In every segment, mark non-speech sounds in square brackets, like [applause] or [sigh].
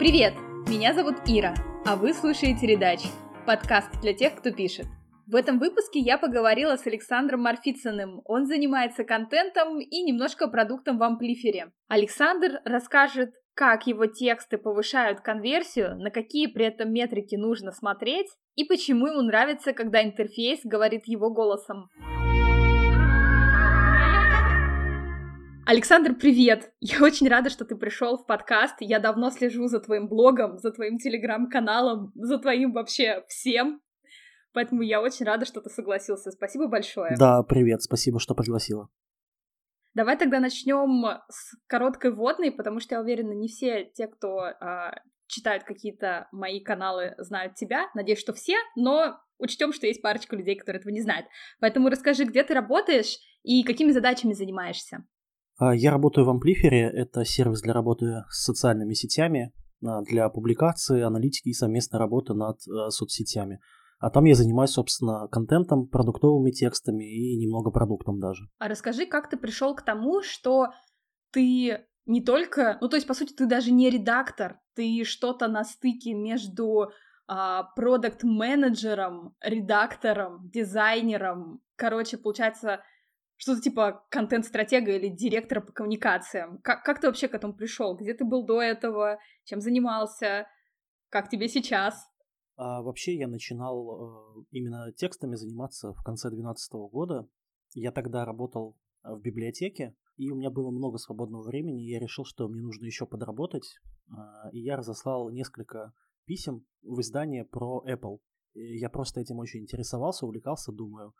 Привет! Меня зовут Ира, а вы слушаете «Редач» — подкаст для тех, кто пишет. В этом выпуске я поговорила с Александром Марфицыным. Он занимается контентом и немножко продуктом в Амплифере. Александр расскажет, как его тексты повышают конверсию, на какие при этом метрики нужно смотреть и почему ему нравится, когда интерфейс говорит его голосом. Александр, привет! Я очень рада, что ты пришел в подкаст. Я давно слежу за твоим блогом, за твоим телеграм-каналом, за твоим вообще всем. Поэтому я очень рада, что ты согласился. Спасибо большое. Да, привет, спасибо, что пригласила. Давай тогда начнем с короткой вводной, потому что я уверена, не все те, кто а, читают какие-то мои каналы, знают тебя. Надеюсь, что все, но учтем, что есть парочка людей, которые этого не знают. Поэтому расскажи, где ты работаешь и какими задачами занимаешься. А, я работаю в Амплифере, это сервис для работы с социальными сетями, а, для публикации, аналитики и совместной работы над а, соцсетями. А там я занимаюсь, собственно, контентом, продуктовыми текстами и немного продуктом даже. А расскажи, как ты пришел к тому, что ты не только, ну то есть по сути ты даже не редактор, ты что-то на стыке между продукт-менеджером, редактором, дизайнером, короче, получается что-то типа контент-стратега или директора по коммуникациям. Как, как ты вообще к этому пришел? Где ты был до этого? Чем занимался? Как тебе сейчас? А, вообще я начинал э, именно текстами заниматься в конце 2012 года. Я тогда работал в библиотеке, и у меня было много свободного времени, и я решил, что мне нужно еще подработать. Э, и я разослал несколько писем в издание про Apple. И я просто этим очень интересовался, увлекался, думаю, а,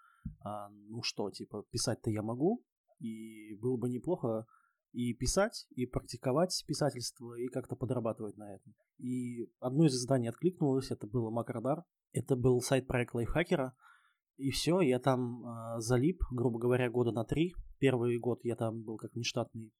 ну что, типа, писать-то я могу, и было бы неплохо и писать, и практиковать писательство, и как-то подрабатывать на этом. И одно из изданий откликнулось, это было Макродар, это был сайт проект лайфхакера, и все, я там э, залип, грубо говоря, года на три. Первый год я там был как нештатный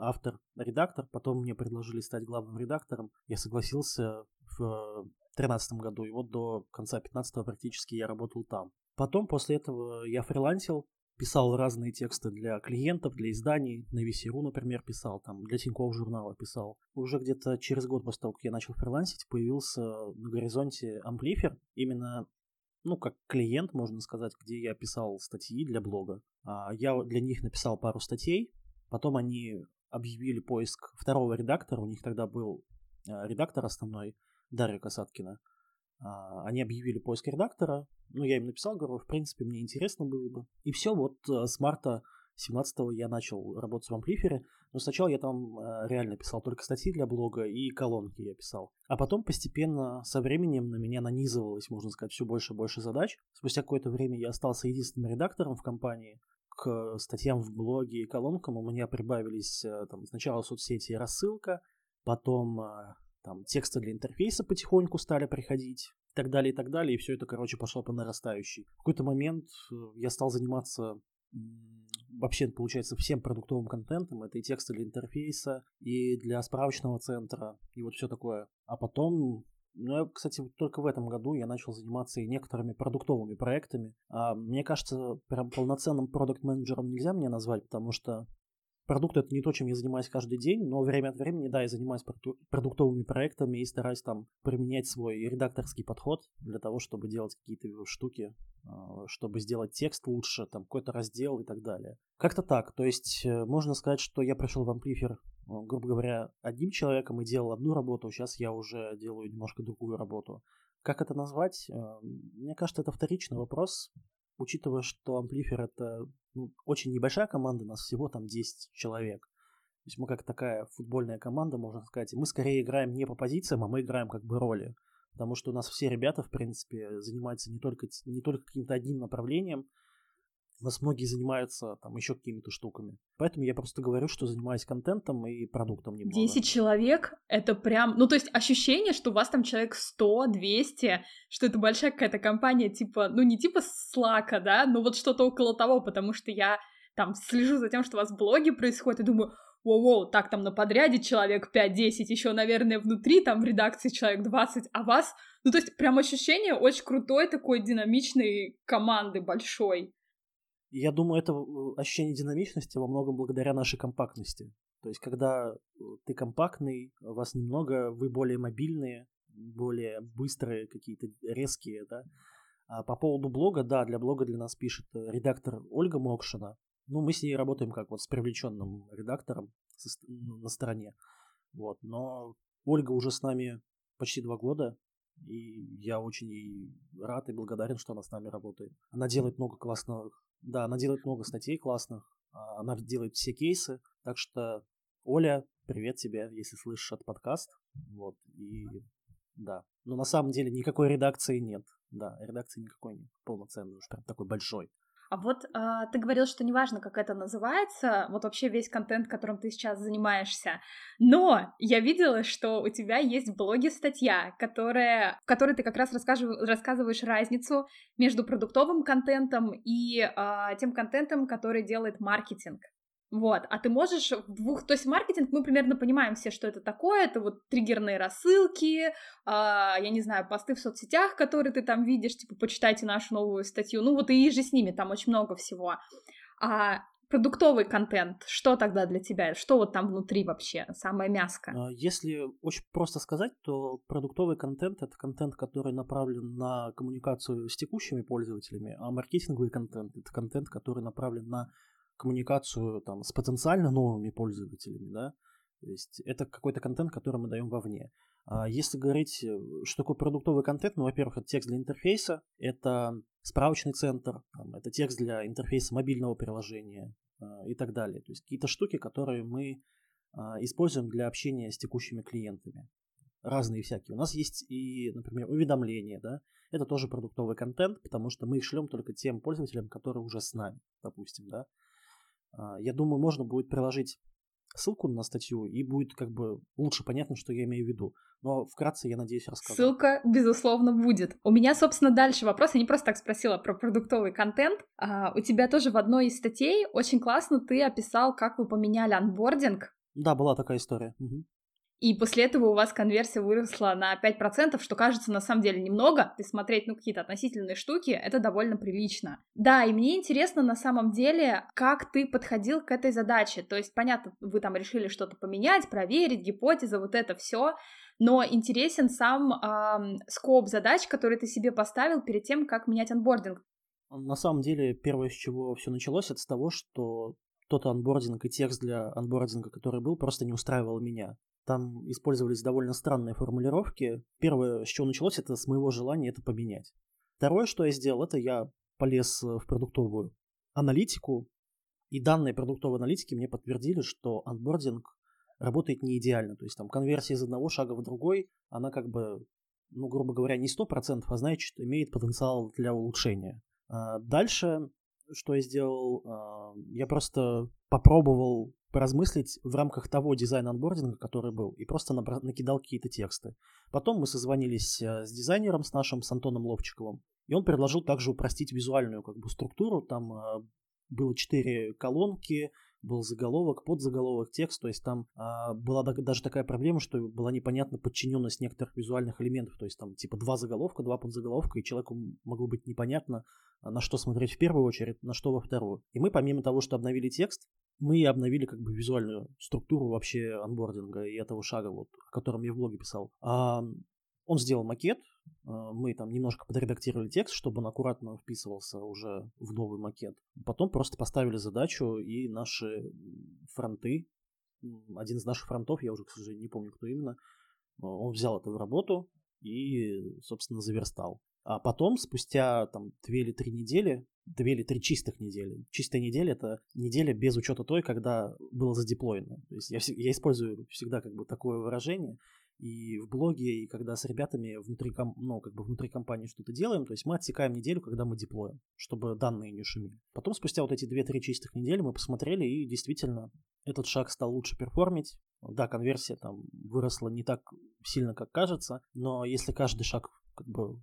автор, редактор, потом мне предложили стать главным редактором. Я согласился в 2013 году, и вот до конца 2015 практически я работал там. Потом, после этого, я фрилансил, писал разные тексты для клиентов, для изданий, на VC.ru, например, писал, там, для Тинькофф журнала писал. Уже где-то через год после того, как я начал фрилансить, появился на горизонте Амплифер, именно, ну, как клиент, можно сказать, где я писал статьи для блога. А я для них написал пару статей, потом они объявили поиск второго редактора, у них тогда был а, редактор основной, Дарья Касаткина. А, они объявили поиск редактора, ну, я им написал, говорю, в принципе, мне интересно было бы. И все, вот э, с марта 17-го я начал работать в Амплифере, но сначала я там э, реально писал только статьи для блога и колонки я писал. А потом постепенно со временем на меня нанизывалось, можно сказать, все больше и больше задач. Спустя какое-то время я остался единственным редактором в компании. К статьям в блоге и колонкам у меня прибавились э, там, сначала соцсети и рассылка, потом там тексты для интерфейса потихоньку стали приходить, и так далее, и так далее, и все это, короче, пошло по нарастающей. В какой-то момент э, я стал заниматься вообще, получается, всем продуктовым контентом. Это и тексты для интерфейса, и для справочного центра, и вот все такое. А потом ну, я, кстати, только в этом году я начал заниматься и некоторыми продуктовыми проектами. А, мне кажется, прям полноценным продукт-менеджером нельзя мне назвать, потому что продукт это не то, чем я занимаюсь каждый день, но время от времени, да, я занимаюсь продуктовыми проектами и стараюсь там применять свой редакторский подход для того, чтобы делать какие-то штуки, а, чтобы сделать текст лучше, там какой-то раздел и так далее. Как-то так, то есть э, можно сказать, что я пришел в Amplifier, грубо говоря, одним человеком и делал одну работу, сейчас я уже делаю немножко другую работу. Как это назвать? Э, мне кажется, это вторичный вопрос учитывая, что Амплифер это ну, очень небольшая команда, нас всего там 10 человек. То есть мы как такая футбольная команда, можно сказать. Мы скорее играем не по позициям, а мы играем как бы роли. Потому что у нас все ребята, в принципе, занимаются не только, не только каким-то одним направлением, у нас многие занимаются там еще какими-то штуками. Поэтому я просто говорю, что занимаюсь контентом и продуктом немного. 10 человек — это прям... Ну, то есть ощущение, что у вас там человек 100, 200, что это большая какая-то компания, типа... Ну, не типа Слака, да, но вот что-то около того, потому что я там слежу за тем, что у вас в блоге происходит, и думаю, воу-воу, так там на подряде человек 5-10, еще, наверное, внутри там в редакции человек 20, а вас... Ну, то есть прям ощущение очень крутой такой динамичной команды большой. Я думаю, это э, ощущение динамичности во многом благодаря нашей компактности. То есть, когда ты компактный, вас немного, вы более мобильные, более быстрые, какие-то резкие, да. А по поводу блога, да, для блога для нас пишет э, редактор Ольга Мокшина. Ну, мы с ней работаем как вот с привлеченным редактором на стороне. Вот, но Ольга уже с нами почти два года, и я очень ей рад и благодарен, что она с нами работает. Она делает много классных, да, она делает много статей классных, а, она делает все кейсы, так что, Оля, привет тебе, если слышишь этот подкаст, вот, и да. Но на самом деле никакой редакции нет, да, редакции никакой нет, полноценной, уж прям такой большой. А вот а, ты говорил, что неважно, как это называется, вот вообще весь контент, которым ты сейчас занимаешься. Но я видела, что у тебя есть в блоге статья, которая, в которой ты как раз рассказываешь разницу между продуктовым контентом и а, тем контентом, который делает маркетинг. Вот, а ты можешь в двух, то есть маркетинг, мы примерно понимаем все, что это такое, это вот триггерные рассылки, а, я не знаю, посты в соцсетях, которые ты там видишь, типа, почитайте нашу новую статью, ну вот и же с ними, там очень много всего. А продуктовый контент, что тогда для тебя, что вот там внутри вообще, самое мяско? А, если очень просто сказать, то продуктовый контент — это контент, который направлен на коммуникацию с текущими пользователями, а маркетинговый контент — это контент, который направлен на коммуникацию там, с потенциально новыми пользователями, да, то есть это какой-то контент, который мы даем вовне. А если говорить, э, что такое продуктовый контент, ну, во-первых, это текст для интерфейса, это справочный центр, это текст для интерфейса мобильного приложения э, и так далее. То есть какие-то штуки, которые мы э, используем для общения с текущими клиентами. Разные всякие. У нас есть и, например, уведомления, да, это тоже продуктовый контент, потому что мы их шлем только тем пользователям, которые уже с нами, допустим, да. А, я думаю, можно будет приложить ссылку на статью, и будет как бы лучше понятно, что я имею в виду. Но вкратце, я надеюсь, рассказал. Ссылка, безусловно, будет. У меня, собственно, дальше вопрос. Я не просто так спросила про продуктовый контент. А, у тебя тоже в одной из статей очень классно ты описал, как вы поменяли анбординг. Да, была такая история. Угу и после этого у вас конверсия выросла на 5%, что кажется на самом деле немного, если смотреть, ну, какие-то относительные штуки, это довольно прилично. Да, и мне интересно на самом деле, как ты подходил к этой задаче, то есть, понятно, вы там решили что-то поменять, проверить, гипотеза, вот это все, но интересен сам эм, scope задач, который ты себе поставил перед тем, как менять онбординг. На самом деле, первое, с чего все началось, это с того, что тот онбординг и текст для онбординга, который был, просто не устраивал меня. Там использовались довольно странные формулировки. Первое, с чего началось, это с моего желания это поменять. Второе, что я сделал, это я полез в продуктовую аналитику, и данные продуктовой аналитики мне подтвердили, что онбординг работает не идеально. То есть там конверсия из одного шага в другой, она как бы, ну, грубо говоря, не 100%, а значит, имеет потенциал для улучшения. А дальше, что я сделал, а, я просто попробовал поразмыслить в рамках того дизайна анбординга, который был, и просто накидал какие-то тексты. Потом мы созвонились э, с дизайнером, с нашим, с Антоном Ловчиковым, и он предложил также упростить визуальную как бы структуру. Там э, было четыре колонки, был заголовок, подзаголовок, текст, то есть там а, была даже такая проблема, что была непонятна подчиненность некоторых визуальных элементов, то есть там типа два заголовка, два подзаголовка, и человеку могло быть непонятно, а, на что смотреть в первую очередь, на что во вторую. И мы помимо того, что обновили текст, мы обновили как бы визуальную структуру вообще анбординга и этого шага, вот, о котором я в блоге писал. А, он сделал макет, а, мы там немножко подредактировали текст, чтобы он аккуратно вписывался уже в новый макет. Потом просто поставили задачу, и наши фронты, один из наших фронтов, я уже, к сожалению, не помню, кто именно, он взял это в работу и, собственно, заверстал. А потом, спустя там две или три недели, две или три чистых недели. Чистая неделя — это неделя без учета той, когда было задеплоено. То есть я, я использую всегда как бы такое выражение и в блоге, и когда с ребятами внутри, ну, как бы внутри компании что-то делаем, то есть мы отсекаем неделю, когда мы деплоим, чтобы данные не шумели. Потом спустя вот эти 2-3 чистых недели мы посмотрели, и действительно этот шаг стал лучше перформить. Да, конверсия там выросла не так сильно, как кажется, но если каждый шаг как бы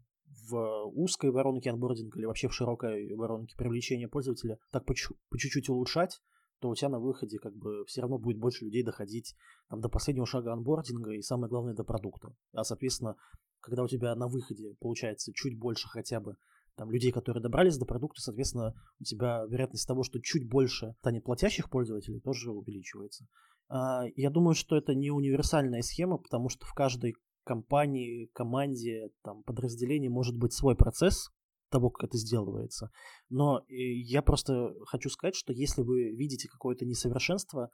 в узкой воронке анбординга или вообще в широкой воронке привлечения пользователя так по, чуть-чуть улучшать, то у тебя на выходе как бы все равно будет больше людей доходить там, до последнего шага анбординга и самое главное до продукта. А соответственно, когда у тебя на выходе получается чуть больше хотя бы там, людей, которые добрались до продукта, соответственно, у тебя вероятность того, что чуть больше станет платящих пользователей, тоже увеличивается. А, я думаю, что это не универсальная схема, потому что в каждой компании, команде, там, подразделении может быть свой процесс того, как это сделывается. Но э, я просто хочу сказать, что если вы видите какое-то несовершенство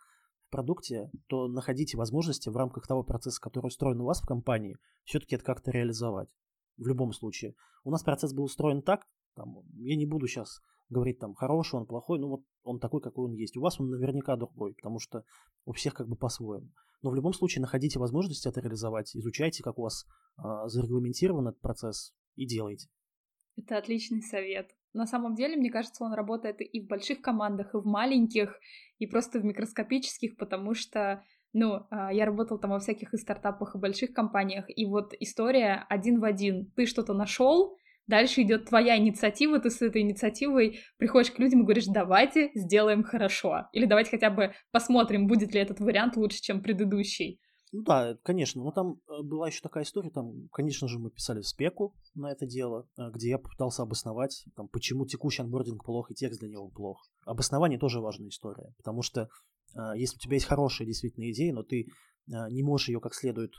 в продукте, то находите возможности в рамках того процесса, который устроен у вас в компании, все-таки это как-то реализовать. В любом случае. У нас процесс был устроен так, там, я не буду сейчас говорить там хороший он, плохой, ну вот он такой, какой он есть. У вас он наверняка другой, потому что у всех как бы по-своему. Но в любом случае находите возможность это реализовать, изучайте, как у вас а, зарегламентирован этот процесс и делайте. Это отличный совет. На самом деле, мне кажется, он работает и в больших командах, и в маленьких, и просто в микроскопических, потому что, ну, а, я работала там во всяких и стартапах, и больших компаниях, и вот история один в один. Ты что-то нашел, Дальше идет твоя инициатива, ты с этой инициативой приходишь к людям и говоришь, давайте сделаем хорошо. Или давайте хотя бы посмотрим, будет ли этот вариант лучше, чем предыдущий. Ну да, конечно. Но там э, была еще такая история, там, конечно же, мы писали спеку на это дело, э, где я попытался обосновать, там, почему текущий анбординг плох и текст для него плох. Обоснование тоже важная история, потому что э, если у тебя есть хорошая действительно идея, но ты не можешь ее как следует,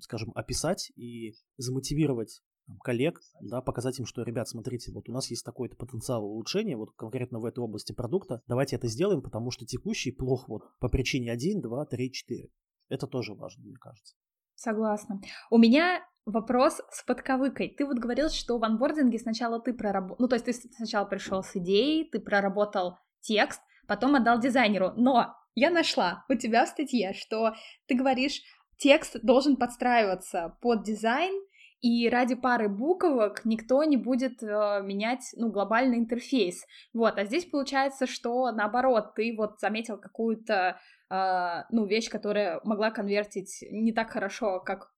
скажем, описать и замотивировать коллег, да, показать им, что, ребят, смотрите, вот у нас есть такой-то потенциал улучшения, вот конкретно в этой области продукта, давайте это сделаем, потому что текущий плох вот по причине 1, 2, 3, 4. Это тоже важно, мне кажется. Согласна. У меня вопрос с подковыкой. Ты вот говорил, что в анбординге сначала ты проработал, ну то есть ты сначала пришел с идеей, ты проработал текст, потом отдал дизайнеру, но я нашла у тебя в статье, что ты говоришь, текст должен подстраиваться под дизайн, и ради пары буквок никто не будет э, менять, ну, глобальный интерфейс. Вот, а здесь получается, что наоборот, ты вот заметил какую-то, э, ну, вещь, которая могла конвертить не так хорошо, как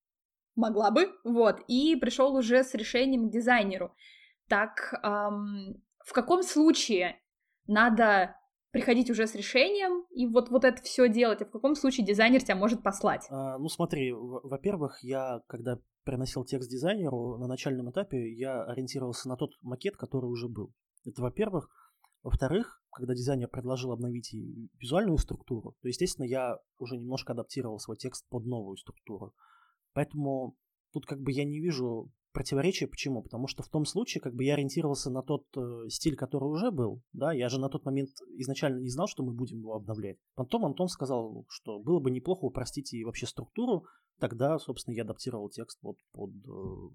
могла бы, вот, и пришел уже с решением к дизайнеру. Так, эм, в каком случае надо приходить уже с решением и вот, вот это все делать, а в каком случае дизайнер тебя может послать? А, ну смотри, во-первых, я когда приносил текст дизайнеру, на начальном этапе я ориентировался на тот макет, который уже был. Это во-первых. Во-вторых, когда дизайнер предложил обновить визуальную структуру, то, естественно, я уже немножко адаптировал свой текст под новую структуру. Поэтому тут как бы я не вижу противоречие. Почему? Потому что в том случае, как бы я ориентировался на тот э, стиль, который уже был, да, я же на тот момент изначально не знал, что мы будем его обновлять. Потом Антон сказал, что было бы неплохо упростить и вообще структуру, тогда, собственно, я адаптировал текст вот под э,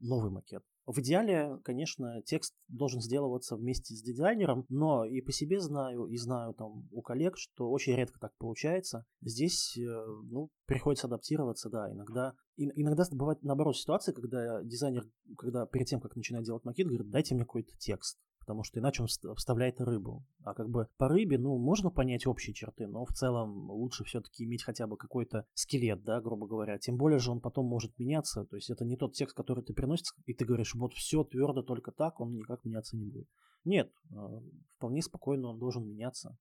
новый макет. В идеале, конечно, текст должен сделываться вместе с дизайнером, но и по себе знаю, и знаю там у коллег, что очень редко так получается. Здесь, э, ну, приходится адаптироваться, да, иногда. И, иногда бывает наоборот ситуация, когда дизайнер, когда перед тем, как начинает делать макет, говорит, дайте мне какой-то текст потому что иначе он вставляет рыбу. А как бы по рыбе, ну, можно понять общие черты, но в целом лучше все-таки иметь хотя бы какой-то скелет, да, грубо говоря. Тем более же он потом может меняться, то есть это не тот текст, который ты приносишь, и ты говоришь, вот все твердо только так, он никак меняться не будет. Нет, а, вполне спокойно он должен меняться.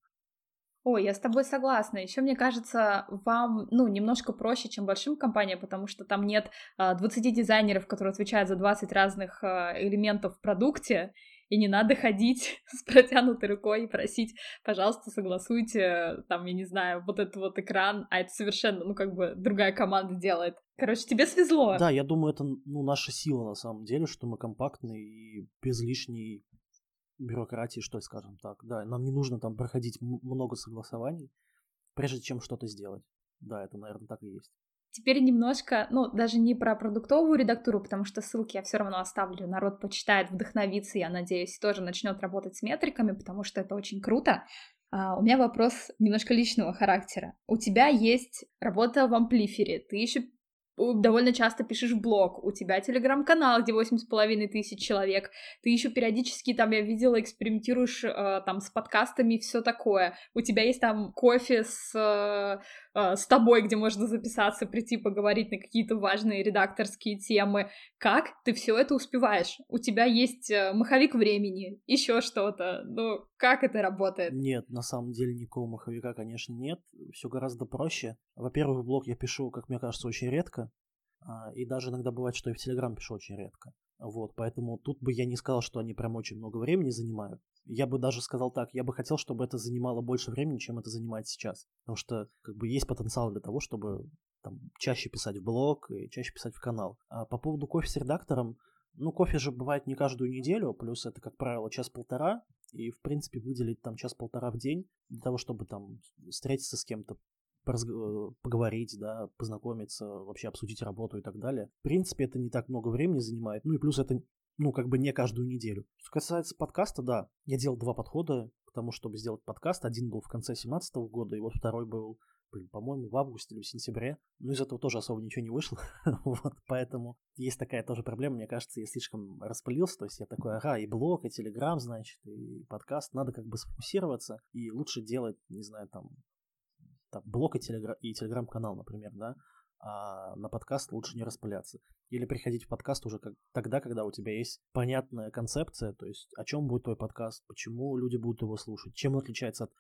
Ой, я с тобой согласна. Еще мне кажется, вам, ну, немножко проще, чем большим компаниям, потому что там нет 20 а, дизайнеров, которые отвечают за 20 разных а, элементов в продукте, и не надо ходить [laughs] с протянутой рукой и просить, пожалуйста, согласуйте, там, я не знаю, вот этот вот экран, а это совершенно, ну, как бы другая команда делает. Короче, тебе свезло. Да, я думаю, это, ну, наша сила на самом деле, что мы компактны и без лишней бюрократии, что ли, скажем так. Да, нам не нужно там проходить много согласований, прежде чем что-то сделать. Да, это, наверное, так и есть. Теперь немножко, ну, даже не про продуктовую редактуру, потому что ссылки я все равно оставлю, народ почитает, вдохновится, я надеюсь, тоже начнет работать с метриками, потому что это очень круто. Uh, у меня вопрос немножко личного характера. У тебя есть работа в амплифере, ты еще довольно часто пишешь в блог, у тебя телеграм-канал, где восемь с половиной тысяч человек, ты еще периодически там, я видела, экспериментируешь э, там с подкастами и все такое, у тебя есть там кофе с, э, э, с тобой, где можно записаться, прийти поговорить на какие-то важные редакторские темы, как ты все это успеваешь? У тебя есть э, маховик времени, еще что-то, ну, как это работает? Нет, на самом деле никакого маховика, конечно, нет, все гораздо проще. Во-первых, блог я пишу, как мне кажется, очень редко, а, и даже иногда бывает, что и в Телеграм пишу очень редко. Вот, поэтому тут бы я не сказал, что они прям очень много времени занимают. Я бы даже сказал так, я бы хотел, чтобы это занимало больше времени, чем это занимает сейчас. Потому что как бы есть потенциал для того, чтобы там, чаще писать в блог и чаще писать в канал. А по поводу кофе с редактором, ну, кофе же бывает не каждую неделю, плюс это, как правило, час-полтора, и, в принципе, выделить там час-полтора в день для того, чтобы там встретиться с кем-то, Э, поговорить, да, познакомиться, вообще обсудить работу и так далее. В принципе, это не так много времени занимает. Ну и плюс это, ну, как бы не каждую неделю. Что касается подкаста, да, я делал два подхода к тому, чтобы сделать подкаст. Один был в конце 2017 года, и вот второй был, блин, по-моему, в августе или в сентябре. Но из этого тоже особо ничего не вышло. [laughs] вот, поэтому есть такая тоже проблема. Мне кажется, я слишком распылился. То есть я такой, ага, и блог, и телеграм, значит, и подкаст. Надо как бы сфокусироваться. И лучше делать, не знаю, там, там, блог и, телегра- и телеграм-канал, например, да, а на подкаст лучше не распыляться. Или приходить в подкаст уже как, тогда, когда у тебя есть понятная концепция, то есть о чем будет твой подкаст, почему люди будут его слушать, чем он отличается от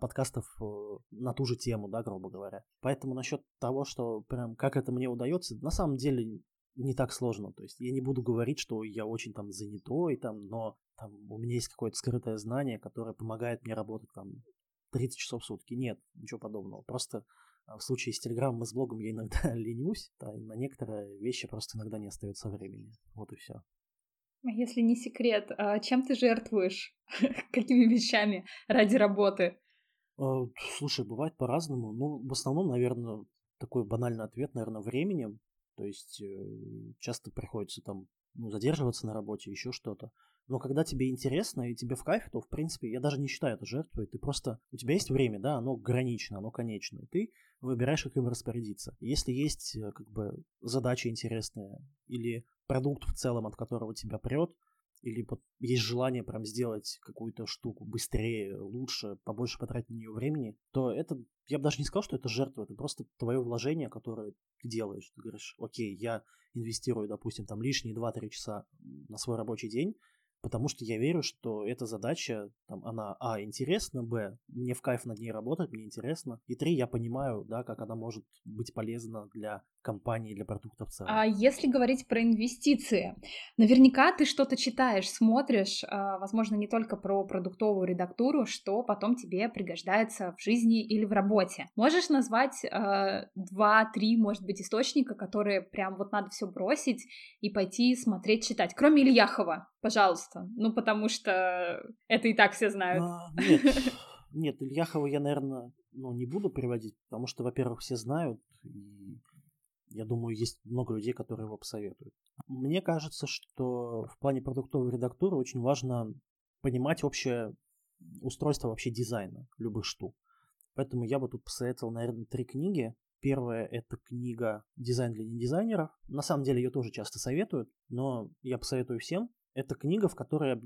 подкастов э, на ту же тему, да, грубо говоря. Поэтому насчет того, что прям как это мне удается, на самом деле не так сложно. То есть я не буду говорить, что я очень там занятой, там, но там, у меня есть какое-то скрытое знание, которое помогает мне работать там 30 часов в сутки. Нет, ничего подобного. Просто а, в случае с Телеграмом и с блогом я иногда [laughs] ленюсь, да, и на некоторые вещи просто иногда не остается времени. Вот и все. А если не секрет, а чем ты жертвуешь? [laughs] Какими вещами ради работы? Слушай, бывает по-разному. Ну, в основном, наверное, такой банальный ответ, наверное, временем. То есть э, часто приходится там ну, задерживаться на работе, еще что-то. Но когда тебе интересно и тебе в кайф, то, в принципе, я даже не считаю это жертвой. Ты просто... У тебя есть время, да, оно ограничено, оно конечно. И ты выбираешь, как им распорядиться. Если есть, э, как бы, задача интересная или продукт в целом, от которого тебя прет, или есть желание прям сделать какую-то штуку быстрее, лучше, побольше потратить на нее времени, то это, я бы даже не сказал, что это жертва, это просто твое вложение, которое ты делаешь. Ты говоришь, окей, я инвестирую, допустим, там лишние 2-3 часа на свой рабочий день, потому что я верю, что эта задача, там, она, а, интересна, б, мне в кайф над ней работать, мне интересно, и три, я понимаю, да, как она может быть полезна для компании, для продукта в целом. А если говорить про инвестиции, наверняка ты что-то читаешь, смотришь, а, возможно, не только про продуктовую редактуру, что потом тебе пригождается в жизни или в работе. Можешь назвать а, два-три, может быть, источника, которые прям вот надо все бросить и пойти смотреть, читать, кроме Ильяхова, пожалуйста. Ну, потому что это и так все знают. А, нет, [laughs] нет, Ильяхова я, наверное, ну, не буду приводить, потому что, во-первых, все знают, и я думаю, есть много людей, которые его посоветуют. Мне кажется, что в плане продуктовой редактуры очень важно понимать общее устройство вообще дизайна любых штук. Поэтому я бы тут посоветовал, наверное, три книги. Первая – это книга «Дизайн для недизайнеров». На самом деле ее тоже часто советуют, но я посоветую всем. Это книга, в которой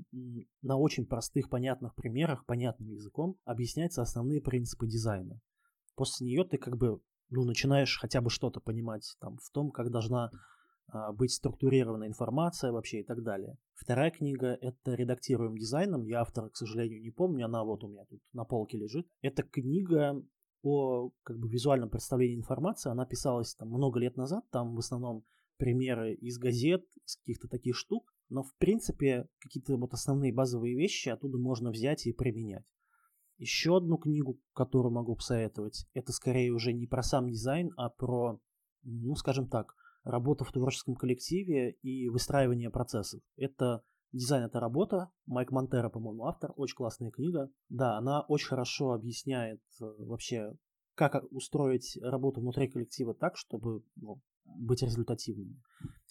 на очень простых, понятных примерах, понятным языком объясняются основные принципы дизайна. После нее ты как бы ну, начинаешь хотя бы что-то понимать там в том, как должна а, быть структурирована информация вообще и так далее. Вторая книга — это «Редактируем дизайном». Я автора, к сожалению, не помню, она вот у меня тут на полке лежит. Это книга о как бы визуальном представлении информации. Она писалась там много лет назад, там в основном примеры из газет, из каких-то таких штук, но в принципе какие-то вот основные базовые вещи оттуда можно взять и применять. Еще одну книгу, которую могу посоветовать, это скорее уже не про сам дизайн, а про, ну, скажем так, работу в творческом коллективе и выстраивание процессов. Это «Дизайн – это работа». Майк Монтера, по-моему, автор. Очень классная книга. Да, она очень хорошо объясняет э, вообще, как устроить работу внутри коллектива так, чтобы ну, быть результативным.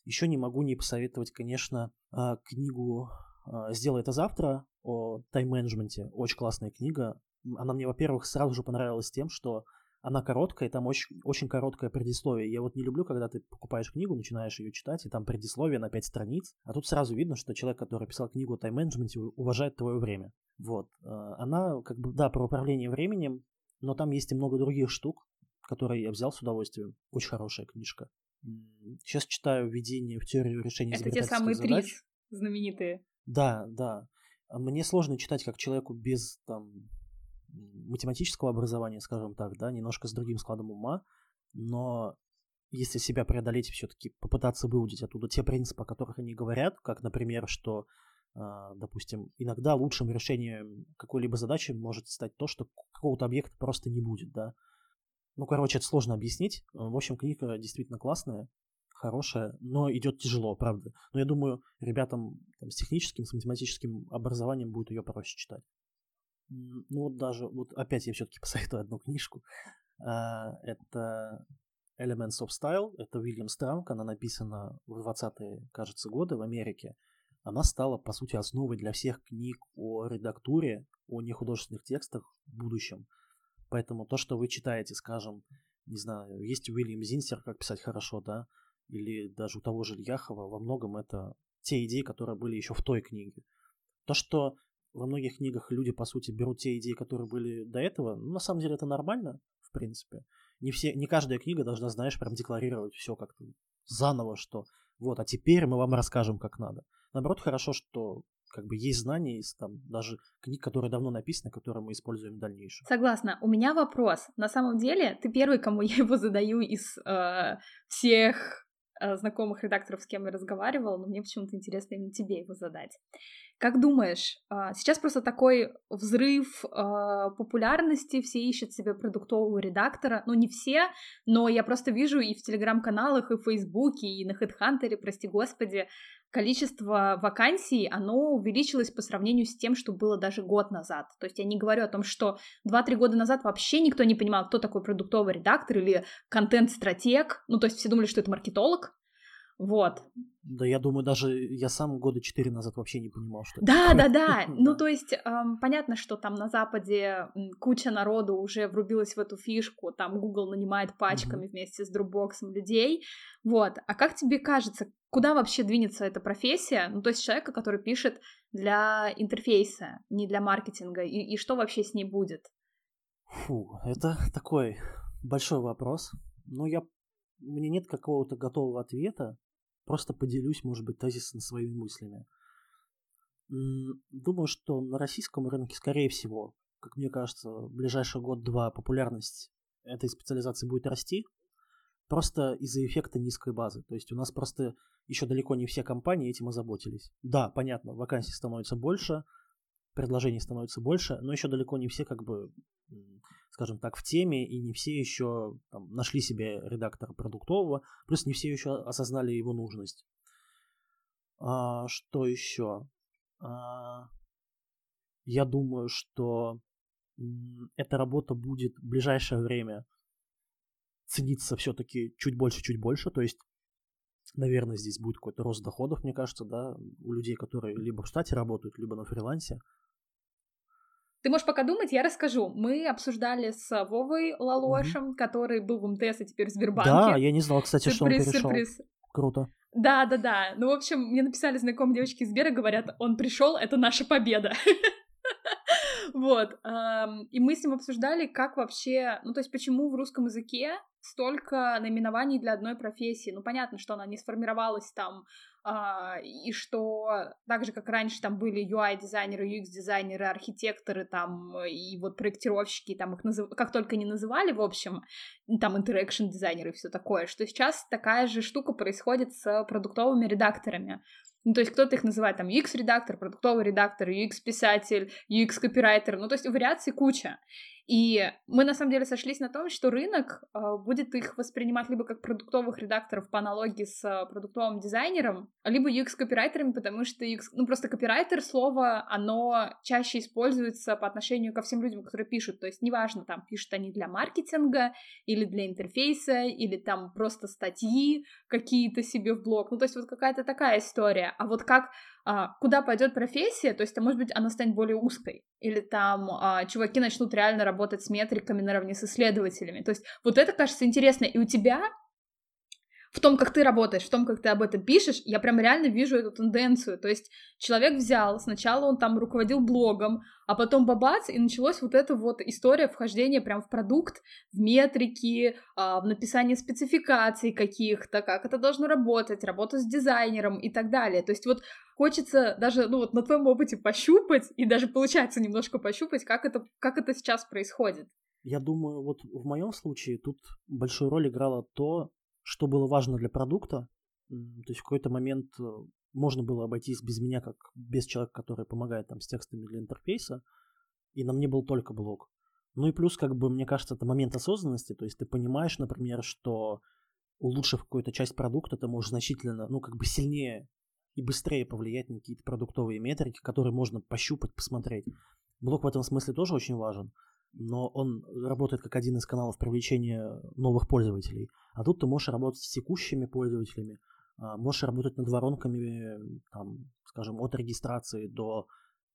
Еще не могу не посоветовать, конечно, э, книгу э, «Сделай это завтра» о тайм-менеджменте. Очень классная книга. Она мне, во-первых, сразу же понравилась тем, что она короткая, там очень, очень короткое предисловие. Я вот не люблю, когда ты покупаешь книгу, начинаешь ее читать, и там предисловие на 5 страниц, а тут сразу видно, что человек, который писал книгу о тайм-менеджменте, уважает твое время. Вот. Э, она, как бы, да, про управление временем, но там есть и много других штук, которые я взял с удовольствием. Очень хорошая книжка. Сейчас читаю «Введение в теорию решения Это те самые задач. три знаменитые. Да, да. Мне сложно читать как человеку без там математического образования, скажем так, да, немножко с другим складом ума, но если себя преодолеть, все-таки попытаться выудить оттуда те принципы, о которых они говорят, как, например, что, а, допустим, иногда лучшим решением какой-либо задачи может стать то, что какого-то объекта просто не будет, да. Ну, короче, это сложно объяснить. В общем, книга действительно классная, хорошая, но идет тяжело, правда. Но я думаю, ребятам там, с техническим, с математическим образованием будет ее проще читать. Ну вот даже, вот опять я все-таки [laughs] посоветую одну книжку. А, это Elements of Style, это Уильям Странг, она написана в 20-е, кажется, годы в Америке. Она стала, по сути, основой для всех книг о редактуре, о нехудожественных текстах в будущем. Поэтому то, что вы читаете, скажем, не знаю, есть Уильям Зинсер, как писать хорошо, да, или даже у того же Ильяхова, во многом это те идеи, которые были еще в той книге. То, что во многих книгах люди, по сути, берут те идеи, которые были до этого, ну, на самом деле это нормально, в принципе. Не, все, не каждая книга должна, знаешь, прям декларировать все как-то заново, что вот, а теперь мы вам расскажем, как надо. Наоборот, хорошо, что как бы есть знания из там даже книг, которые давно написаны, которые мы используем в дальнейшем. Согласна. У меня вопрос. На самом деле, ты первый, кому [laughs] я его задаю из э, всех э, знакомых редакторов, с кем я разговаривала, но мне почему-то интересно именно тебе его задать. Как думаешь, а, сейчас просто такой взрыв а, популярности, все ищут себе продуктового редактора, ну не все, но я просто вижу и в телеграм-каналах, и в фейсбуке, и на HeadHunter, прости господи, количество вакансий, оно увеличилось по сравнению с тем, что было даже год назад. То есть я не говорю о том, что 2-3 года назад вообще никто не понимал, кто такой продуктовый редактор или контент-стратег, ну то есть все думали, что это маркетолог, вот. Да, я думаю, даже я сам года четыре назад вообще не понимал, что Да, да, [laughs] да. Ну, то есть, эм, понятно, что там на Западе куча народу уже врубилась в эту фишку, там Google нанимает пачками mm-hmm. вместе с Dropbox людей. Вот. А как тебе кажется, куда вообще двинется эта профессия? Ну, то есть человека, который пишет для интерфейса, не для маркетинга, и, и что вообще с ней будет? Фу, это [laughs] такой большой вопрос. Но я меня нет какого-то готового ответа, Просто поделюсь, может быть, тезисно своими мыслями. Думаю, что на российском рынке, скорее всего, как мне кажется, в ближайший год-два популярность этой специализации будет расти, просто из-за эффекта низкой базы. То есть у нас просто еще далеко не все компании этим озаботились. Да, понятно, вакансий становится больше, предложений становится больше, но еще далеко не все как бы, скажем так, в теме, и не все еще там, нашли себе редактора продуктового, плюс не все еще осознали его нужность. А, что еще? А, я думаю, что эта работа будет в ближайшее время цениться все-таки чуть больше, чуть больше, то есть наверное, здесь будет какой-то рост доходов, мне кажется, да, у людей, которые либо в штате работают, либо на фрилансе. Ты можешь пока думать, я расскажу. Мы обсуждали с Вовой Лалошем, mm-hmm. который был в МТС, а теперь в Сбербанке. Да, я не знал, кстати, сюрприз, что он перешел. Сюрприз. Круто. Да, да, да. Ну, в общем, мне написали знакомые девочки из Сбера, говорят, он пришел, это наша победа. [laughs] Вот. И мы с ним обсуждали, как вообще, ну, то есть, почему в русском языке столько наименований для одной профессии. Ну, понятно, что она не сформировалась там, а, и что так же, как раньше там были UI-дизайнеры, UX-дизайнеры, архитекторы там, и вот проектировщики, там их назыв... как только не называли, в общем, там interaction-дизайнеры и все такое, что сейчас такая же штука происходит с продуктовыми редакторами. Ну, то есть кто-то их называет там UX-редактор, продуктовый редактор, UX-писатель, UX-копирайтер, ну, то есть вариаций куча. И мы на самом деле сошлись на том, что рынок э, будет их воспринимать либо как продуктовых редакторов по аналогии с э, продуктовым дизайнером, либо UX-копирайтерами, потому что UX, ну просто копирайтер слово, оно чаще используется по отношению ко всем людям, которые пишут. То есть неважно, там пишут они для маркетинга или для интерфейса, или там просто статьи какие-то себе в блог. Ну то есть вот какая-то такая история. А вот как а, куда пойдет профессия, то есть, а может быть, она станет более узкой, или там а, чуваки начнут реально работать с метриками наравне с исследователями. То есть вот это кажется интересно, и у тебя в том, как ты работаешь, в том, как ты об этом пишешь, я прям реально вижу эту тенденцию. То есть человек взял, сначала он там руководил блогом, а потом бабац, и началась вот эта вот история вхождения прям в продукт, в метрики, а, в написание спецификаций каких-то, как это должно работать, работа с дизайнером и так далее. То есть вот хочется даже, ну вот на твоем опыте пощупать, и даже получается немножко пощупать, как это, как это сейчас происходит. Я думаю, вот в моем случае тут большую роль играло то, что было важно для продукта. То есть в какой-то момент э, можно было обойтись без меня, как без человека, который помогает там с текстами для интерфейса, и на мне был только блог. Ну и плюс, как бы, мне кажется, это момент осознанности, то есть ты понимаешь, например, что улучшив какую-то часть продукта, ты можешь значительно, ну, как бы сильнее и быстрее повлиять на какие-то продуктовые метрики, которые можно пощупать, посмотреть. Блог в этом смысле тоже очень важен, но он работает как один из каналов привлечения новых пользователей. А тут ты можешь работать с текущими пользователями, а, можешь работать над воронками, там, скажем, от регистрации до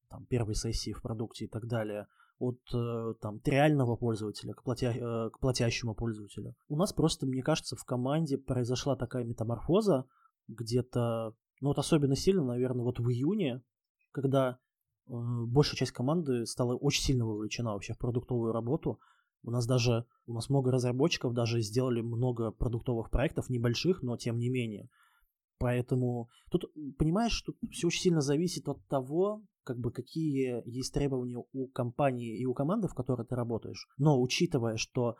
там, первой сессии в продукте и так далее – от э, там, реального пользователя к, платя, э, к платящему пользователю. У нас просто, мне кажется, в команде произошла такая метаморфоза где-то, ну вот особенно сильно, наверное, вот в июне, когда большая часть команды стала очень сильно вовлечена вообще в продуктовую работу. У нас даже, у нас много разработчиков даже сделали много продуктовых проектов, небольших, но тем не менее. Поэтому тут, понимаешь, тут все очень сильно зависит от того, как бы какие есть требования у компании и у команды, в которой ты работаешь. Но учитывая, что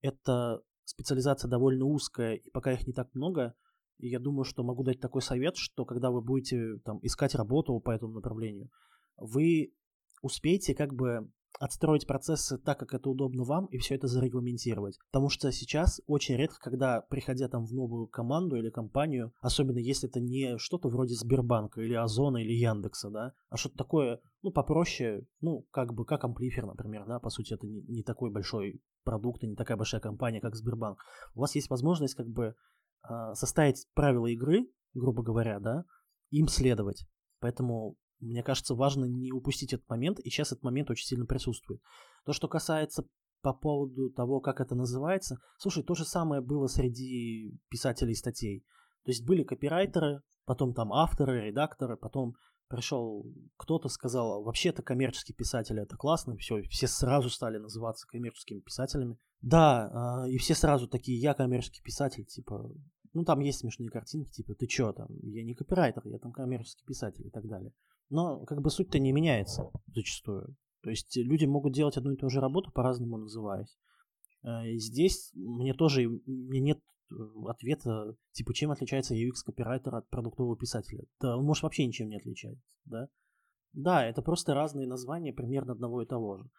эта специализация довольно узкая, и пока их не так много, я думаю, что могу дать такой совет, что когда вы будете там, искать работу по этому направлению, вы успеете как бы отстроить процессы так, как это удобно вам, и все это зарегламентировать. Потому что сейчас очень редко, когда, приходя там в новую команду или компанию, особенно если это не что-то вроде Сбербанка или Озона или Яндекса, да, а что-то такое, ну, попроще, ну, как бы, как Амплифер, например, да, по сути, это не, не такой большой продукт и не такая большая компания, как Сбербанк. У вас есть возможность, как бы, э, составить правила игры, грубо говоря, да, им следовать. Поэтому мне кажется, важно не упустить этот момент, и сейчас этот момент очень сильно присутствует. То, что касается по поводу того, как это называется, слушай, то же самое было среди писателей статей. То есть были копирайтеры, потом там авторы, редакторы, потом пришел кто-то, сказал, вообще-то коммерческие писатели это классно, все, все сразу стали называться коммерческими писателями. Да, а, и все сразу такие, я коммерческий писатель, типа, ну там есть смешные картинки, типа, ты чё там, я не копирайтер, я там коммерческий писатель и так далее. Но как бы суть-то не меняется зачастую. То есть люди могут делать одну и ту же работу, по-разному называясь. И здесь мне тоже мне нет э, ответа, типа, чем отличается UX-копирайтер от продуктового писателя. Да, он может вообще ничем не отличается, да? Да, это просто разные названия примерно одного и того же.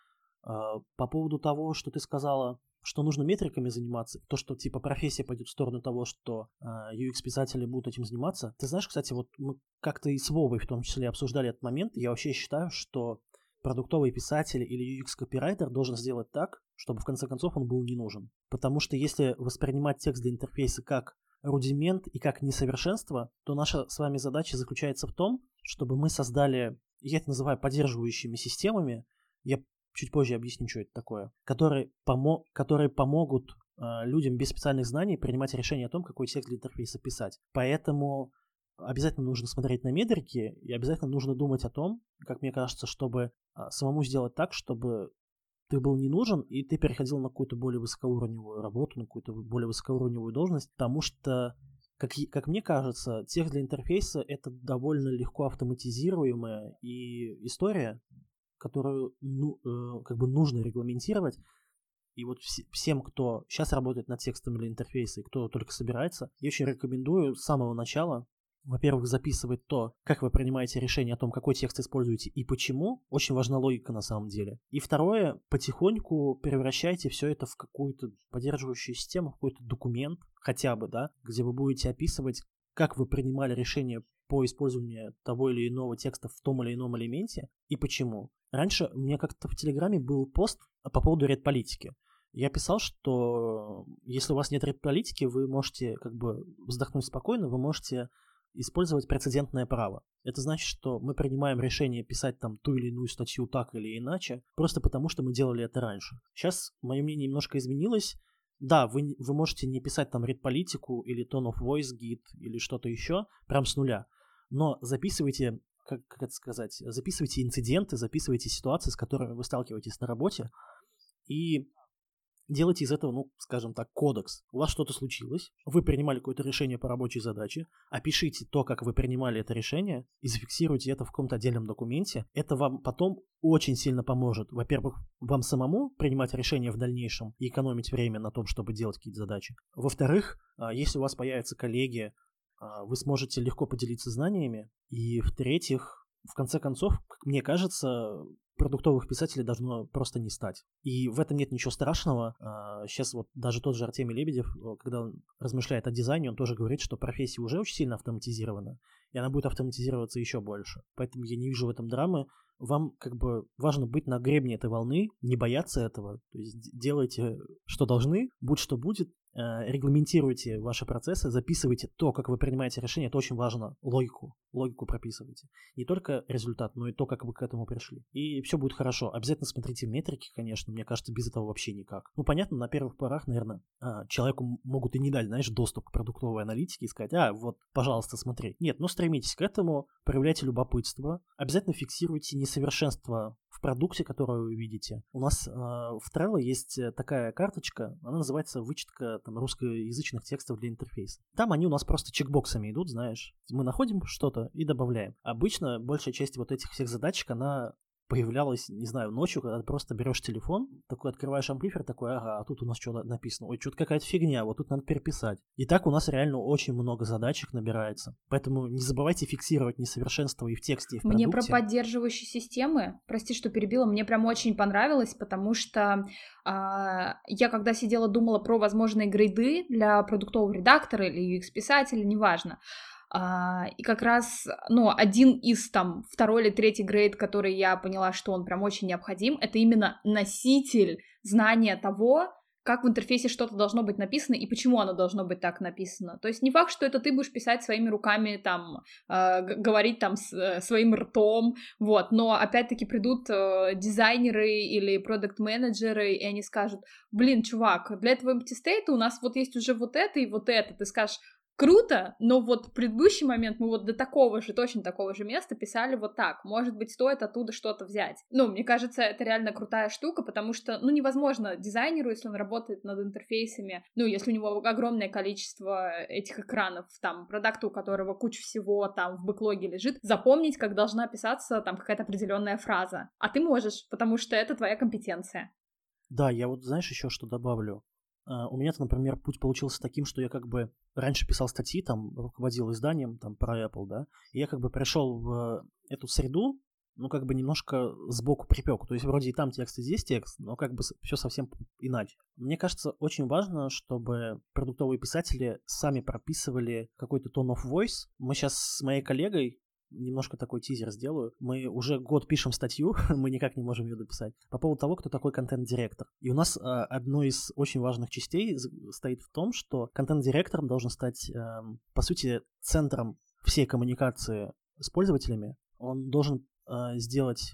А, по поводу того, что ты сказала, что нужно метриками заниматься, то, что типа профессия пойдет в сторону того, что э, а, UX-писатели будут этим заниматься. Ты знаешь, кстати, вот мы как-то и с Вовой в том числе обсуждали этот момент. Я вообще считаю, что продуктовый писатель или UX-копирайтер должен сделать так, чтобы в конце концов он был не нужен. Потому что если воспринимать текст для интерфейса как рудимент и как несовершенство, то наша с вами задача заключается в том, чтобы мы создали, я это называю поддерживающими системами, я чуть позже объясню, что это такое, которые, помо которые помогут э, людям без специальных знаний принимать решение о том, какой текст для интерфейса писать. Поэтому обязательно нужно смотреть на метрики и обязательно нужно думать о том, как мне кажется, чтобы э, самому сделать так, чтобы ты был не нужен, и ты переходил на какую-то более высокоуровневую работу, на какую-то более высокоуровневую должность, потому что как, как мне кажется, текст для интерфейса это довольно легко автоматизируемая и история, которую ну, э, как бы нужно регламентировать. И вот вс- всем, кто сейчас работает над текстом или интерфейсом, кто только собирается, я очень рекомендую с самого начала, во-первых, записывать то, как вы принимаете решение о том, какой текст используете и почему. Очень важна логика на самом деле. И второе, потихоньку превращайте все это в какую-то поддерживающую систему, в какой-то документ хотя бы, да, где вы будете описывать, как вы принимали решение по использованию того или иного текста в том или ином элементе и почему. Раньше у меня как-то в Телеграме был пост по поводу редполитики. Я писал, что если у вас нет редполитики, вы можете как бы вздохнуть спокойно, вы можете использовать прецедентное право. Это значит, что мы принимаем решение писать там ту или иную статью так или иначе, просто потому что мы делали это раньше. Сейчас мое мнение немножко изменилось. Да, вы, вы можете не писать там редполитику или tone of voice git или что-то еще прям с нуля, но записывайте как, как это сказать, записывайте инциденты, записывайте ситуации, с которыми вы сталкиваетесь на работе, и делайте из этого, ну, скажем так, кодекс. У вас что-то случилось, вы принимали какое-то решение по рабочей задаче, опишите то, как вы принимали это решение, и зафиксируйте это в каком-то отдельном документе. Это вам потом очень сильно поможет. Во-первых, вам самому принимать решения в дальнейшем и экономить время на том, чтобы делать какие-то задачи. Во-вторых, а, если у вас появятся коллеги, вы сможете легко поделиться знаниями. И в-третьих, в конце концов, как мне кажется, продуктовых писателей должно просто не стать. И в этом нет ничего страшного. Сейчас а, вот даже тот же Артемий Лебедев, когда он размышляет о дизайне, он тоже говорит, что профессия уже очень сильно автоматизирована, и она будет автоматизироваться еще больше. Поэтому я не вижу в этом драмы. Вам как бы важно быть на гребне этой волны, не бояться этого. То есть делайте, что должны, будь что будет, Э, регламентируйте ваши процессы, записывайте то, как вы принимаете решение, это очень важно, логику, логику прописывайте. Не только результат, но и то, как вы к этому пришли. И все будет хорошо. Обязательно смотрите метрики, конечно, мне кажется, без этого вообще никак. Ну, понятно, на первых порах, наверное, а, человеку могут и не дать, знаешь, доступ к продуктовой аналитике и сказать, а, вот, пожалуйста, смотри. Нет, ну стремитесь к этому, проявляйте любопытство, обязательно фиксируйте несовершенство в продукте, который вы видите. У нас э, в Trello есть э, такая карточка, она называется вычетка там, русскоязычных текстов для интерфейса. Там они у нас просто чекбоксами идут, знаешь. Мы находим что-то и добавляем. Обычно большая часть вот этих всех задачек, она появлялась, не знаю, ночью, когда ты просто берешь телефон, такой открываешь амплифер, такой, ага, а тут у нас что написано, ой, что-то какая-то фигня, вот тут надо переписать. И так у нас реально очень много задачек набирается. Поэтому не забывайте фиксировать несовершенство и в тексте, и в продукте. Мне про поддерживающие системы, прости, что перебила, мне прям очень понравилось, потому что а, я когда сидела, думала про возможные грейды для продуктового редактора или UX-писателя, неважно, и как раз, ну, один из там второй или третий грейд, который я поняла, что он прям очень необходим, это именно носитель знания того, как в интерфейсе что-то должно быть написано и почему оно должно быть так написано. То есть не факт, что это ты будешь писать своими руками, там, э, говорить там с, э, своим ртом, вот, но опять-таки придут э, дизайнеры или продукт-менеджеры, и они скажут, блин, чувак, для этого empty state у нас вот есть уже вот это и вот это. Ты скажешь, круто, но вот в предыдущий момент мы вот до такого же, точно такого же места писали вот так. Может быть, стоит оттуда что-то взять. Ну, мне кажется, это реально крутая штука, потому что, ну, невозможно дизайнеру, если он работает над интерфейсами, ну, если у него огромное количество этих экранов, там, продукта, у которого куча всего там в бэклоге лежит, запомнить, как должна писаться там какая-то определенная фраза. А ты можешь, потому что это твоя компетенция. Да, я вот, знаешь, еще что добавлю. А, у меня-то, например, путь получился таким, что я как бы раньше писал статьи, там, руководил изданием, там, про Apple, да, и я как бы пришел в эту среду, ну, как бы немножко сбоку припек. То есть вроде и там текст, и здесь текст, но как бы все совсем иначе. Мне кажется, очень важно, чтобы продуктовые писатели сами прописывали какой-то tone of voice. Мы сейчас с моей коллегой немножко такой тизер сделаю. Мы уже год пишем статью, [laughs] мы никак не можем ее дописать, по поводу того, кто такой контент-директор. И у нас э, одной из очень важных частей стоит в том, что контент-директором должен стать, э, по сути, центром всей коммуникации с пользователями. Он должен э, сделать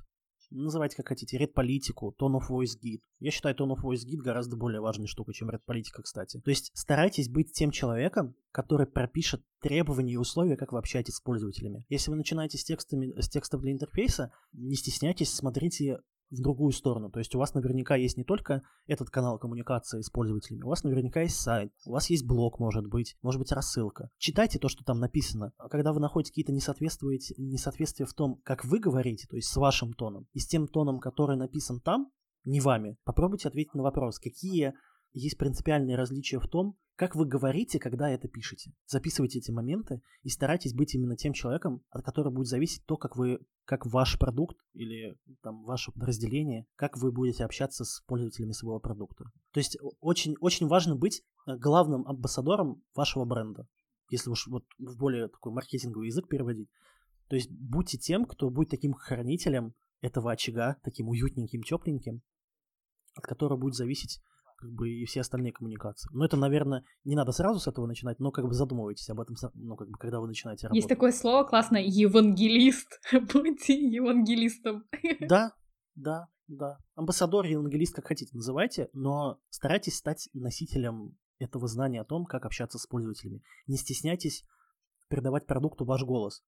называйте как хотите, red-политику, tone of voice guide. Я считаю tone of voice guide гораздо более важной штукой, чем red-политика, кстати. То есть старайтесь быть тем человеком, который пропишет требования и условия, как вы общаетесь с пользователями. Если вы начинаете с, текстами, с текстов для интерфейса, не стесняйтесь, смотрите в другую сторону. То есть у вас наверняка есть не только этот канал коммуникации с пользователями, у вас наверняка есть сайт, у вас есть блог, может быть, может быть рассылка. Читайте то, что там написано. А когда вы находите какие-то несоответствия в том, как вы говорите, то есть с вашим тоном, и с тем тоном, который написан там, не вами, попробуйте ответить на вопрос, какие есть принципиальные различия в том, как вы говорите, когда это пишете. Записывайте эти моменты и старайтесь быть именно тем человеком, от которого будет зависеть то, как вы, как ваш продукт или там ваше подразделение, как вы будете общаться с пользователями своего продукта. То есть очень, очень важно быть э, главным амбассадором вашего бренда, если уж вот в более такой маркетинговый язык переводить. То есть будьте тем, кто будет таким хранителем этого очага, таким уютненьким, тепленьким, от которого будет зависеть как бы и все остальные коммуникации. Но это, наверное, не надо сразу с этого начинать, но как бы задумывайтесь об этом, ну, как бы, когда вы начинаете работать. Есть такое слово классное, евангелист. [laughs] Будьте евангелистом. [laughs] Да, да, да. Амбассадор, евангелист, как хотите, называйте, но старайтесь стать носителем этого знания о том, как общаться с пользователями. Не стесняйтесь передавать продукту ваш голос.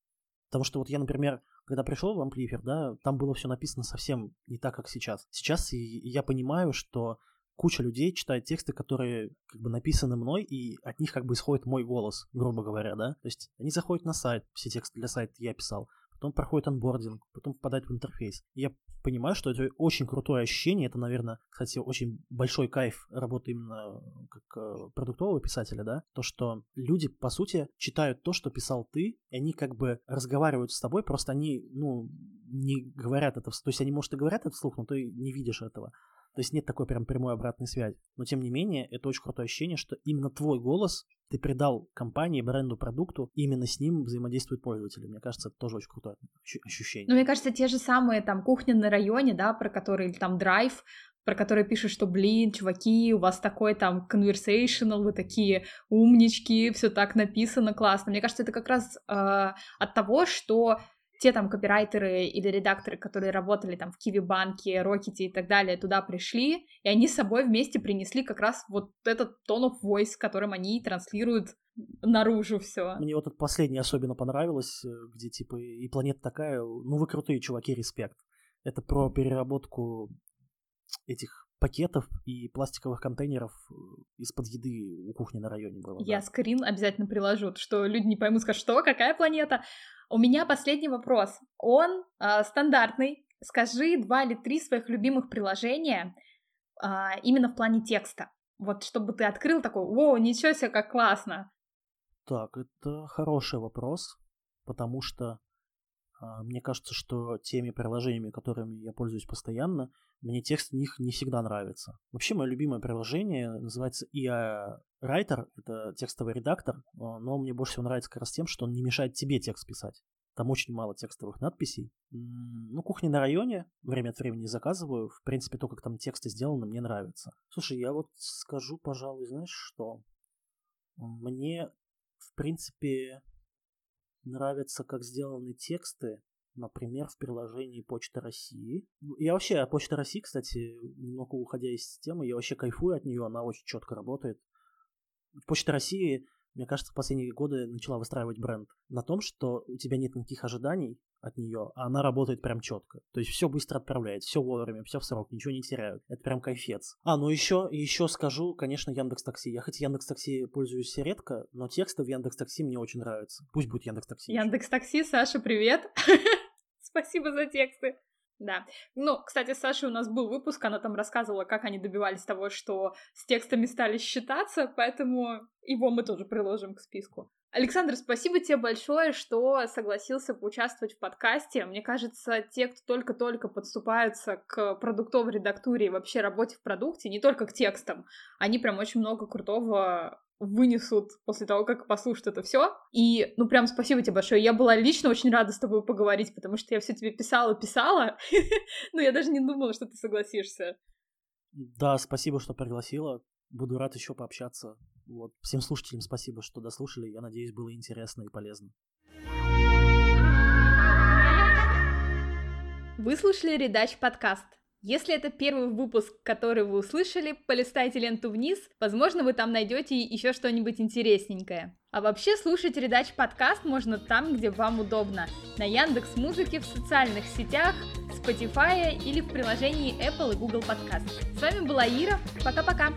Потому что вот я, например, когда пришел в Amplifier, да, там было все написано совсем не так, как сейчас. Сейчас я понимаю, что куча людей читает тексты, которые как бы написаны мной, и от них как бы исходит мой голос, грубо говоря, да. То есть они заходят на сайт, все тексты для сайта я писал, потом проходит анбординг, потом попадает в интерфейс. И я понимаю, что это очень крутое ощущение. Это, наверное, кстати, очень большой кайф работы именно как э, продуктового писателя, да, то, что люди, по сути, читают то, что писал ты, и они как бы разговаривают с тобой, просто они, ну, не говорят это, то есть они, может, и говорят это вслух, но ты не видишь этого. То есть нет такой прям прямой обратной связи. Но тем не менее, это очень крутое ощущение, что именно твой голос ты придал компании, бренду, продукту, и именно с ним взаимодействуют пользователи. Мне кажется, это тоже очень крутое ощущение. Ну, мне кажется, те же самые там кухни на районе, да, про которые, там драйв, про которые пишут, что, блин, чуваки, у вас такой там conversational, вы такие умнички, все так написано, классно. Мне кажется, это как раз э, от того, что те там копирайтеры или редакторы, которые работали там в Киви банке, Рокете и так далее, туда пришли, и они с собой вместе принесли как раз вот этот tone of voice, которым они транслируют наружу все. Мне вот этот последний особенно понравилось, э, где типа и планета такая, ну вы крутые чуваки, респект. Это про переработку этих пакетов и пластиковых контейнеров э, из-под еды у кухни на районе было. Я да. скрин обязательно приложу, что люди не поймут, скажут, что, какая планета? У меня последний вопрос. Он э, стандартный. Скажи два или три своих любимых приложения э, именно в плане текста. Вот чтобы ты открыл такой, о, ничего себе, как классно. Так, это хороший вопрос, потому что мне кажется, что теми приложениями, которыми я пользуюсь постоянно, мне текст в них не всегда нравится. Вообще, мое любимое приложение называется IA Writer, это текстовый редактор, но мне больше всего нравится как раз тем, что он не мешает тебе текст писать. Там очень мало текстовых надписей. Ну, кухни на районе время от времени заказываю. В принципе, то, как там тексты сделаны, мне нравится. Слушай, я вот скажу, пожалуй, знаешь что? Мне, в принципе, нравятся, как сделаны тексты, например, в приложении Почта России. Я вообще, Почта России, кстати, немного уходя из системы, я вообще кайфую от нее, она очень четко работает. Почта России, мне кажется, в последние годы начала выстраивать бренд на том, что у тебя нет никаких ожиданий от нее, а она работает прям четко. То есть все быстро отправляет, все вовремя, все в срок, ничего не теряют. Это прям кайфец. А, ну еще, еще скажу, конечно, Яндекс Такси. Я хоть Яндекс Такси пользуюсь редко, но тексты в Яндекс Такси мне очень нравятся. Пусть будет Яндекс Такси. Яндекс Такси, Саша, привет. [laughs] Спасибо за тексты. Да. Ну, кстати, с Сашей у нас был выпуск, она там рассказывала, как они добивались того, что с текстами стали считаться, поэтому его мы тоже приложим к списку. Александр, спасибо тебе большое, что согласился поучаствовать в подкасте. Мне кажется, те, кто только-только подступаются к продуктовой редактуре и вообще работе в продукте, не только к текстам, они прям очень много крутого вынесут после того, как послушают это все. И, ну, прям спасибо тебе большое. Я была лично очень рада с тобой поговорить, потому что я все тебе писала, писала, [laughs] но я даже не думала, что ты согласишься. Да, спасибо, что пригласила. Буду рад еще пообщаться. Вот. Всем слушателям спасибо, что дослушали. Я надеюсь, было интересно и полезно. Вы слушали Редач подкаст. Если это первый выпуск, который вы услышали, полистайте ленту вниз, возможно, вы там найдете еще что-нибудь интересненькое. А вообще слушать Редач подкаст можно там, где вам удобно. На Яндекс Музыке, в социальных сетях, Spotify или в приложении Apple и Google Podcast. С вами была Ира. Пока-пока.